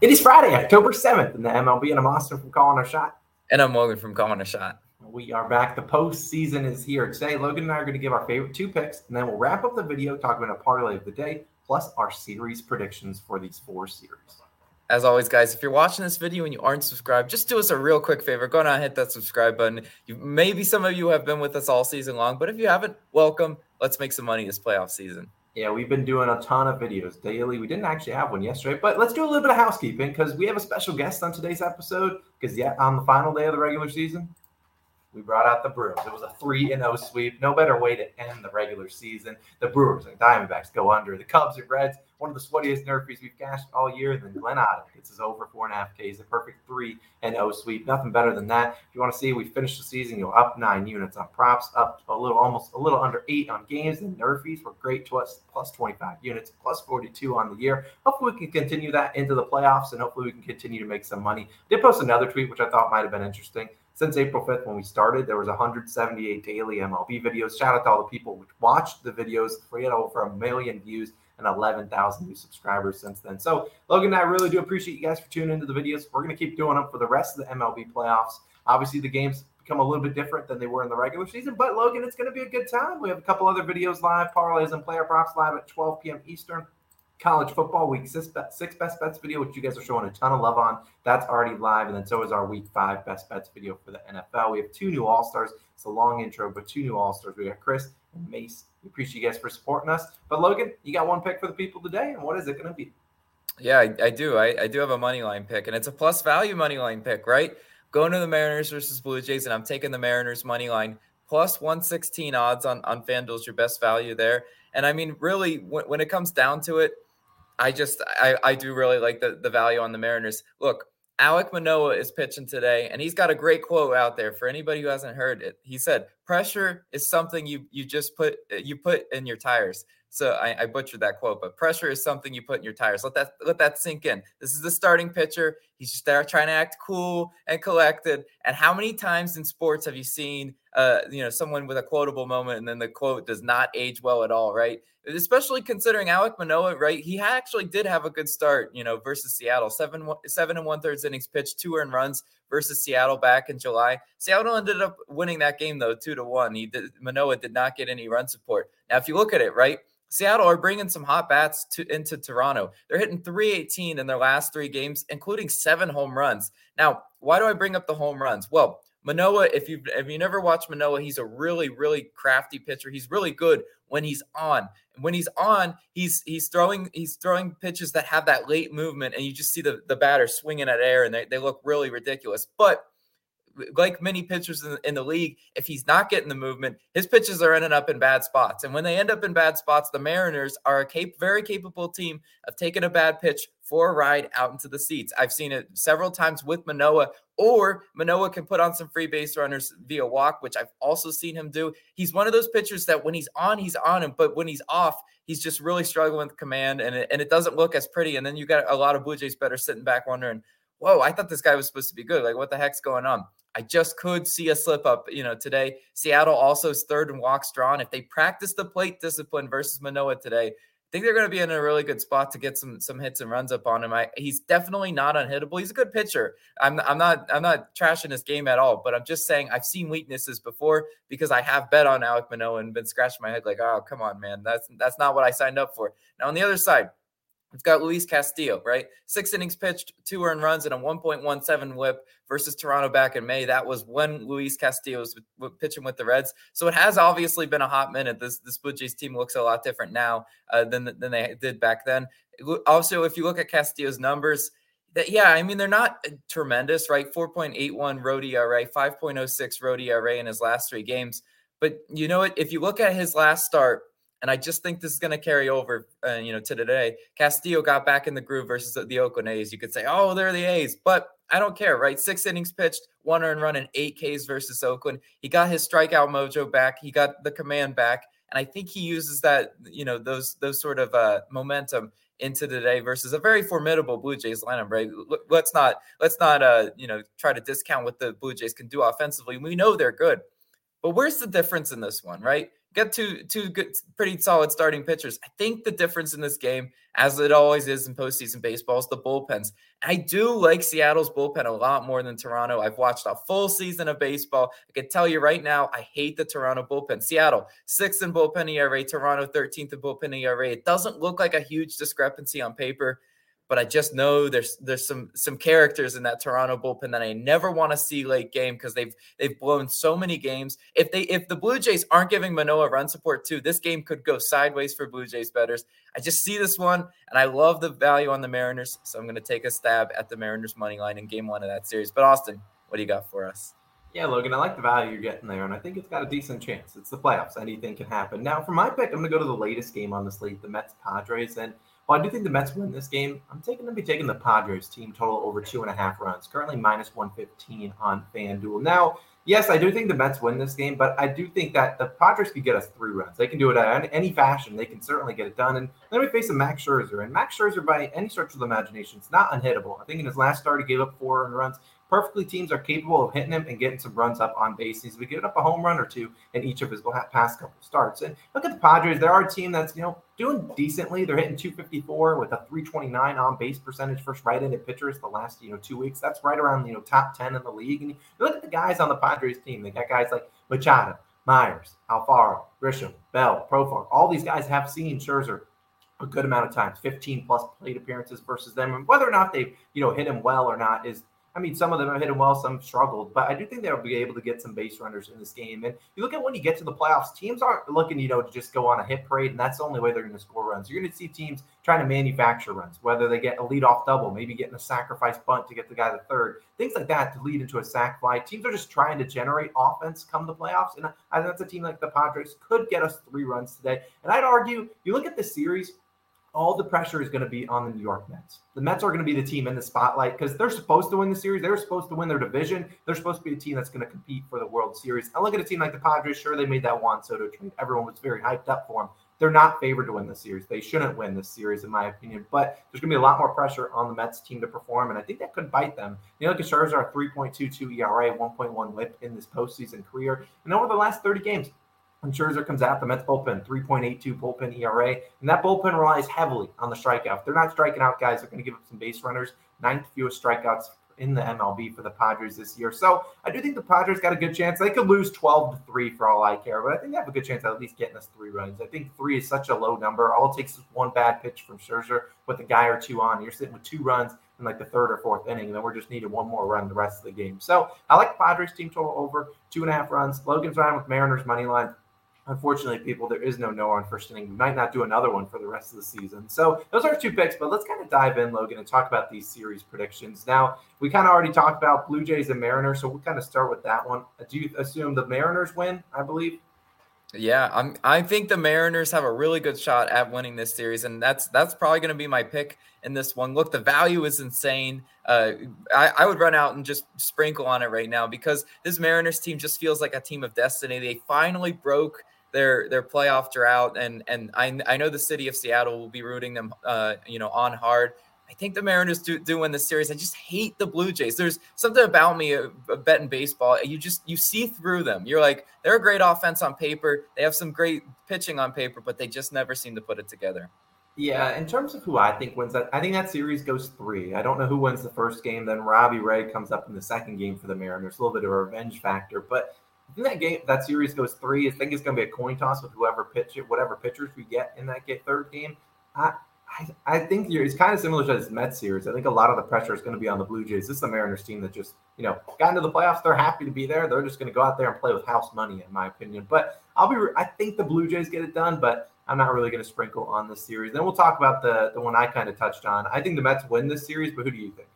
It is Friday, October 7th in the MLB, and I'm Austin from Calling a Shot. And I'm Logan from Calling a Shot. We are back. The postseason is here. Today, Logan and I are going to give our favorite two picks, and then we'll wrap up the video talking about a parlay of the day, plus our series predictions for these four series. As always, guys, if you're watching this video and you aren't subscribed, just do us a real quick favor. Go down and hit that subscribe button. You, maybe some of you have been with us all season long, but if you haven't, welcome. Let's make some money this playoff season. Yeah, we've been doing a ton of videos daily. We didn't actually have one yesterday, but let's do a little bit of housekeeping because we have a special guest on today's episode. Because yeah, on the final day of the regular season, we brought out the Brewers. It was a 3 and 0 sweep. No better way to end the regular season. The Brewers and Diamondbacks go under. The Cubs and Reds, one of the sweatiest nerfies we've cashed all year. And then Glenn Otto gets his over four and a half Ks, a perfect 3 and 0 sweep. Nothing better than that. If you want to see, we finished the season, you are up nine units on props, up a little, almost a little under eight on games. And nerfies were great to us, plus 25 units, plus 42 on the year. Hopefully, we can continue that into the playoffs and hopefully we can continue to make some money. Did post another tweet, which I thought might have been interesting since April 5th when we started, there was 178 daily MLB videos. Shout out to all the people which watched the videos. We had over a million views and 11,000 new subscribers since then. So, Logan and I really do appreciate you guys for tuning into the videos. We're going to keep doing them for the rest of the MLB playoffs. Obviously, the games become a little bit different than they were in the regular season, but Logan, it's going to be a good time. We have a couple other videos live, parlays and player props live at 12 p.m. Eastern college football week six, best bets video, which you guys are showing a ton of love on. That's already live. And then so is our week five best bets video for the NFL. We have two new All Stars. It's a long intro, but two new All Stars. We got Chris and Mace. We appreciate you guys for supporting us. But Logan, you got one pick for the people today. And what is it going to be? Yeah, I, I do. I, I do have a money line pick, and it's a plus value money line pick, right? Going to the Mariners versus Blue Jays, and I'm taking the Mariners money line plus 116 odds on, on FanDuel's your best value there. And I mean, really, when, when it comes down to it, I just I, I do really like the, the value on the Mariners. Look, Alek Manoah is pitching today, and he's got a great quote out there for anybody who hasn't heard it. He said, "Pressure is something you you just put you put in your tires." So I, I, butchered that quote, but pressure is something you put in your tires. Let that let that sink in. This is the starting pitcher. He's just there trying to act cool and collected. And how many times in sports have you seen, uh, you know, someone with a quotable moment and then the quote does not age well at all, right? Especially considering Alek Manoah, right? He actually did have a good start, you know, versus Seattle. Seven seven and one thirds innings pitched, two earned runs versus Seattle back in July. Seattle ended up winning that game though, two to one. He did, Manoah did not get any run support. Now, if you look at it, right? Seattle are bringing some hot bats to, into Toronto. They're hitting 318 in their last three games, including seven home runs. Now, why do I bring up the home runs? Well, Manoah, if you if you never watched Manoah, he's a really really crafty pitcher. He's really good when he's on. And when he's on, he's he's throwing he's throwing pitches that have that late movement, and you just see the the batter swinging at air, and they, they look really ridiculous. But like many pitchers in, in, the league, if he's not getting the movement, his pitches are ending up in bad spots. And when they end up in bad spots, the Mariners are a cap- very capable team of taking a bad pitch for a ride out into the seats. I've seen it several times with Manoah, or Manoah can put on some free base runners via walk, which I've also seen him do. He's one of those pitchers that when he's on, he's on him, but when he's off, he's just really struggling with command, and it, and it doesn't look as pretty. And then you got a lot of Blue Jays better sitting back wondering, whoa, I thought this guy was supposed to be good. Like, what the heck's going on? I just could see a slip up, you know, today. Seattle also is third and walks drawn. If they practice the plate discipline versus Manoah today, I think they're going to be in a really good spot to get some some hits and runs up on him. I, he's definitely not unhittable. He's a good pitcher. I'm I'm not I'm not trashing his game at all, but I'm just saying I've seen weaknesses before because I have bet on Alek Manoah and been scratching my head like, oh come on, man, that's that's not what I signed up for. Now on the other side, We've got Luis Castillo, right? Six innings pitched, two earned runs, and a 1.17 whip versus Toronto back in May. That was when Luis Castillo was pitching with the Reds. So it has obviously been a hot minute. This this Blue Jays team looks a lot different now uh, than than they did back then. Also, if you look at Castillo's numbers, that yeah, I mean they're not uh, tremendous, right? 4.81 road ERA, 5.06 road ERA in his last three games. But you know what? If you look at his last start and I just think this is going to carry over, uh, you know, to today. Castillo got back in the groove versus the Oakland A's. You could say, oh, they're the A's, but I don't care, right? Six innings pitched, one earned run, and eight Ks versus Oakland. He got his strikeout mojo back. He got the command back, and I think he uses that, you know, those those sort of uh, momentum into today versus a very formidable Blue Jays lineup, right? Let's not let's not uh, you know try to discount what the Blue Jays can do offensively. We know they're good. But where's the difference in this one, right? Get two two good, pretty solid starting pitchers. I think the difference in this game, as it always is in postseason baseball, is the bullpens. I do like Seattle's bullpen a lot more than Toronto. I've watched a full season of baseball. I can tell you right now, I hate the Toronto bullpen. Seattle sixth in bullpen ERA, Toronto thirteenth in bullpen ERA. It doesn't look like a huge discrepancy on paper but I just know there's there's some some characters in that Toronto bullpen that I never want to see late game because they've they've blown so many games. If they if the Blue Jays aren't giving Manoah run support too, this game could go sideways for Blue Jays betters. I just see this one and I love the value on the Mariners, so I'm going to take a stab at the Mariners money line in game one of that series. But Austin, what do you got for us? Yeah, Logan, I like the value you're getting there, and I think it's got a decent chance. It's the playoffs; anything can happen. Now, for my pick, I'm going to go to the latest game on the slate, the Mets Padres, and well, I do think the Mets win this game. I'm taking to be taking the Padres team total over two and a half runs, currently minus 115 on FanDuel. Now, yes, I do think the Mets win this game, but I do think that the Padres could get us three runs. They can do it in any fashion. They can certainly get it done. And then we face a Max Scherzer. And Max Scherzer, by any stretch of the imagination, is not unhittable. I think in his last start, he gave up four runs perfectly teams are capable of hitting him and getting some runs up on base. He's been giving up a home run or two in each of his past couple starts. And look at the Padres; they're a team that's you know doing decently. They're hitting 254 with a 329 on base percentage. First right-handed pitchers the last you know two weeks. That's right around you know top 10 in the league. And look at the guys on the Padres team. They got guys like Machado, Myers, Alfaro, Grisham, Bell, Profar. All these guys have seen Scherzer a good amount of times, 15 plus plate appearances versus them. And whether or not they've, you know, hit him well or not is I mean, some of them have hit him well, some struggled, but I do think they'll be able to get some base runners in this game. And you look at when you get to the playoffs, teams aren't looking, you know, to just go on a hit parade, and that's the only way they're going to score runs. You're going to see teams trying to manufacture runs, whether they get a leadoff double, maybe getting a sacrifice bunt to get the guy to third, things like that to lead into a sac fly. Teams are just trying to generate offense come the playoffs, and I think that's a team like the Padres could get us three runs today. And I'd argue, you look at the series all the pressure is going to be on the New York Mets. The Mets are going to be the team in the spotlight because they're supposed to win the series. They're supposed to win their division. They're supposed to be a team that's going to compete for the World Series. And look at a team like the Padres. Sure, they made that Juan Soto trade. Everyone was very hyped up for them. They're not favored to win the series. They shouldn't win this series, in my opinion. But there's going to be a lot more pressure on the Mets team to perform, and I think that could bite them. You know, like Scherzer, 3.22 ERA, 1.1 WHIP in this postseason career, and over the last 30 games, when Scherzer comes out, the Mets bullpen, 3.82 bullpen ERA. And that bullpen relies heavily on the strikeout. If they're not striking out guys, they're going to give up some base runners. Ninth fewest strikeouts in the MLB for the Padres this year. So I do think the Padres got a good chance. They could lose 12 to 3 for all I care, but I think they have a good chance at least getting us three runs. I think three is such a low number. All it takes is one bad pitch from Scherzer with a guy or two on. You're sitting with two runs in like the third or fourth inning, and then we're just needed one more run the rest of the game. So I like Padres team total over two and a half runs. Logan's riding with Mariners money line unfortunately, people, there is no no on first inning. We might not do another one for the rest of the season. So those are two picks, but let's kind of dive in, Logan, and talk about these series predictions. Now, we kind of already talked about Blue Jays and Mariners, so we'll kind of start with that one. Do you assume the Mariners win? I believe. Yeah, I'm. I think the Mariners have a really good shot at winning this series, and that's that's probably going to be my pick in this one. Look, the value is insane. Uh, I, I would run out and just sprinkle on it right now because this Mariners team just feels like a team of destiny. They finally broke their their playoff drought, and and I I know the city of Seattle will be rooting them, uh, you know, on hard. I think the Mariners do, do win the series. I just hate the Blue Jays. There's something about me uh, betting baseball. You just you see through them. You're like they're a great offense on paper. They have some great pitching on paper, but they just never seem to put it together. Yeah, in terms of who I think wins that, I think that series goes three. I don't know who wins the first game. Then Robbie Ray comes up in the second game for the Mariners. A little bit of a revenge factor, but I that game, that series goes three. I think it's going to be a coin toss with whoever pitch it, whatever pitchers we get in that third game. I, I, I think it's kind of similar to this Mets series. I think a lot of the pressure is going to be on the Blue Jays. This is the Mariners team that just, you know, got into the playoffs. They're happy to be there. They're just going to go out there and play with house money, in my opinion. But I'll be, I think the Blue Jays get it done, but I'm not really going to sprinkle on this series. Then we'll talk about the the one I kind of touched on. I think the Mets win this series, but who do you think?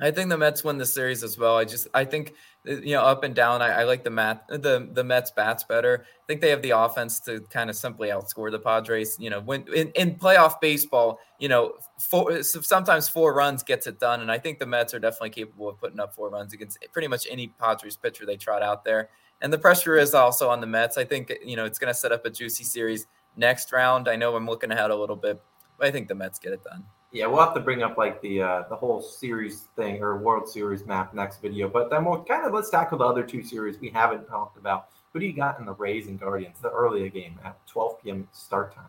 I think the Mets win the series as well. I just I think uh, you know up and down. I, I like the Met the the Mets bats better. I think they have the offense to kind of simply outscore the Padres. You know, when in, in playoff baseball, you know, four, sometimes four runs gets it done, and I think the Mets are definitely capable of putting up four runs against pretty much any Padres pitcher they trot out there. And the pressure is also on the Mets. I think you know it's going to set up a juicy series next round. I know I'm looking ahead a little bit, but I think the Mets get it done. Yeah, we'll have to bring up like the uh, the whole series thing or World Series map next video. But then we'll kind of let's tackle the other two series we haven't talked about. Who do you got in the Rays and Guardians, the earlier game at 12 p.m. start time?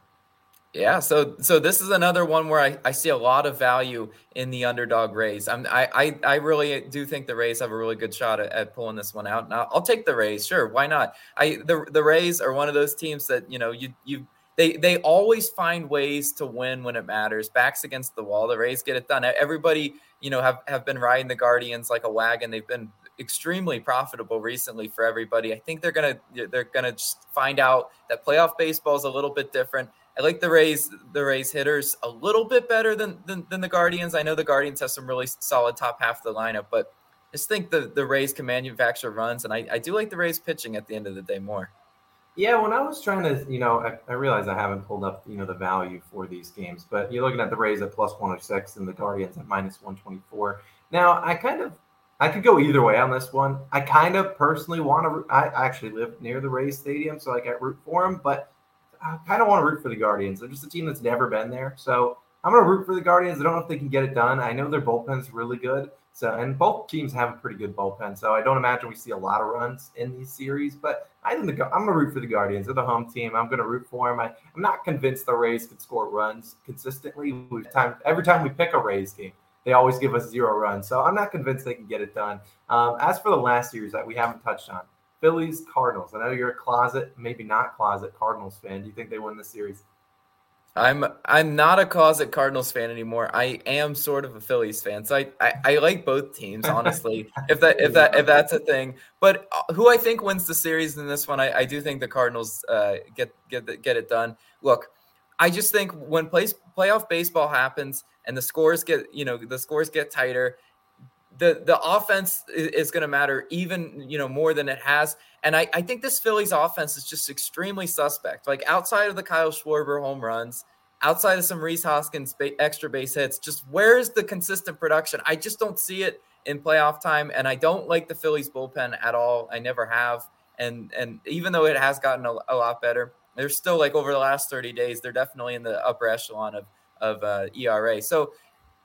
Yeah, so so this is another one where I, I see a lot of value in the underdog Rays. I'm, I, I I really do think the Rays have a really good shot at, at pulling this one out. Now I'll take the Rays, sure, why not? I the the Rays are one of those teams that you know you you they they always find ways to win when it matters. Backs against the wall, the Rays get it done. Everybody you know have have been riding the Guardians like a wagon. They've been extremely profitable recently for everybody. I think they're gonna they're gonna just find out that playoff baseball is a little bit different. I like the Rays, the Rays hitters a little bit better than, than, than the Guardians. I know the Guardians have some really solid top half of the lineup, but I just think the, the Rays can manufacture runs, and I, I do like the Rays pitching at the end of the day more. Yeah, when I was trying to, you know, I, I realized I haven't pulled up, you know, the value for these games, but you're looking at the Rays at plus 106 and the Guardians at minus 124. Now, I kind of, I could go either way on this one. I kind of personally want to, I actually live near the Rays Stadium, so I get root for them, but I kind of want to root for the Guardians. They're just a team that's never been there. So I'm going to root for the Guardians. I don't know if they can get it done. I know their bullpen's really good. So, and both teams have a pretty good bullpen. So I don't imagine we see a lot of runs in these series. But I think the, I'm going to root for the Guardians. They're the home team. I'm going to root for them. I, I'm not convinced the Rays could score runs consistently. We've time every time we pick a Rays game, they always give us zero runs. So I'm not convinced they can get it done. Um, as for the last series that we haven't touched on, Phillies Cardinals. I know you're a closet, maybe not closet Cardinals fan. Do you think they win the series? I'm I'm not a closet Cardinals fan anymore. I am sort of a Phillies fan, so I I, I like both teams honestly. if that if that if that's a thing, but uh, who I think wins the series in this one, I, I do think the Cardinals uh, get get get it done. Look, I just think when plays playoff baseball happens and the scores get you know the scores get tighter the the offense is, going to matter even you know more than it has. And I, I think this Phillies offense is just extremely suspect. Like outside of the Kyle Schwarber home runs, outside of some Rhys Hoskins ba- extra base hits, just where's the consistent production? I just don't see it in playoff time, and I don't like the Phillies bullpen at all. I never have, and and even though it has gotten a, a lot better, they're still like over the last thirty days, they're definitely in the upper echelon of of uh, ERA. So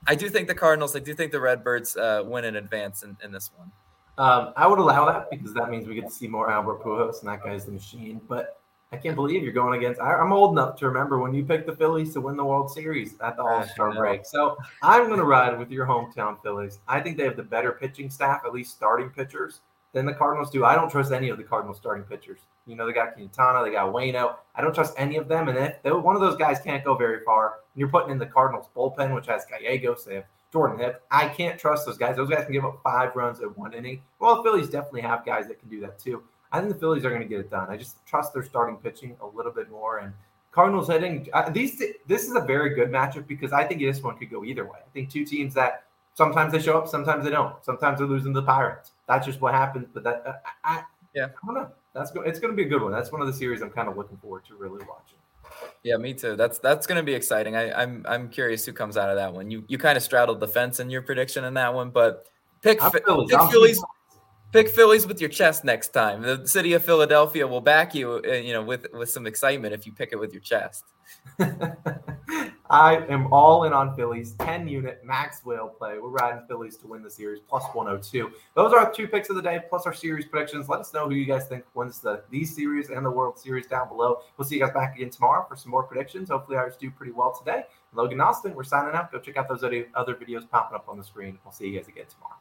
I do think the Cardinals, I do think the Redbirds uh, win in advance in, in this one. Um, I would allow that because that means we get to see more Albert Pujols, and that guy's the machine. But I can't believe you're going against. I, am old enough to remember when you picked the Phillies to win the World Series at the All Star break. So I'm going to ride with your hometown Phillies. I think they have the better pitching staff, at least starting pitchers, than the Cardinals do. I don't trust any of the Cardinals starting pitchers. You know, they got Quintana, they got Waino. I don't trust any of them. And if one of those guys can't go very far, and you're putting in the Cardinals bullpen, which has Gallegos, they have Jordan Hicks. I can't trust those guys. Those guys can give up five runs at one inning. Well, the Phillies definitely have guys that can do that too. I think the Phillies are going to get it done. I just trust their starting pitching a little bit more. And Cardinals hitting uh, these. This is a very good matchup because I think this one could go either way. I think two teams that sometimes they show up, sometimes they don't. Sometimes they're losing to the Pirates. That's just what happens. But that, uh, I, yeah, I don't know. That's go. It's going to be a good one. That's one of the series I'm kind of looking forward to really watching. Yeah, me too. That's that's going to be exciting. I, I'm I'm curious who comes out of that one. You you kind of straddled the fence in your prediction in that one, but pick, pick Phillies. Pick Phillies with your chest next time. The city of Philadelphia will back you, uh, you know, with with some excitement if you pick it with your chest. I am all in on Phillies. 10 unit max whale play. We're riding Phillies to win the series plus 102. Those are our two picks of the day, plus our series predictions. Let us know who you guys think wins the these series and the World Series down below. We'll see you guys back again tomorrow for some more predictions. Hopefully, ours do pretty well today. Logan Austin, we're signing out. Go check out those other videos popping up on the screen. We'll see you guys again tomorrow.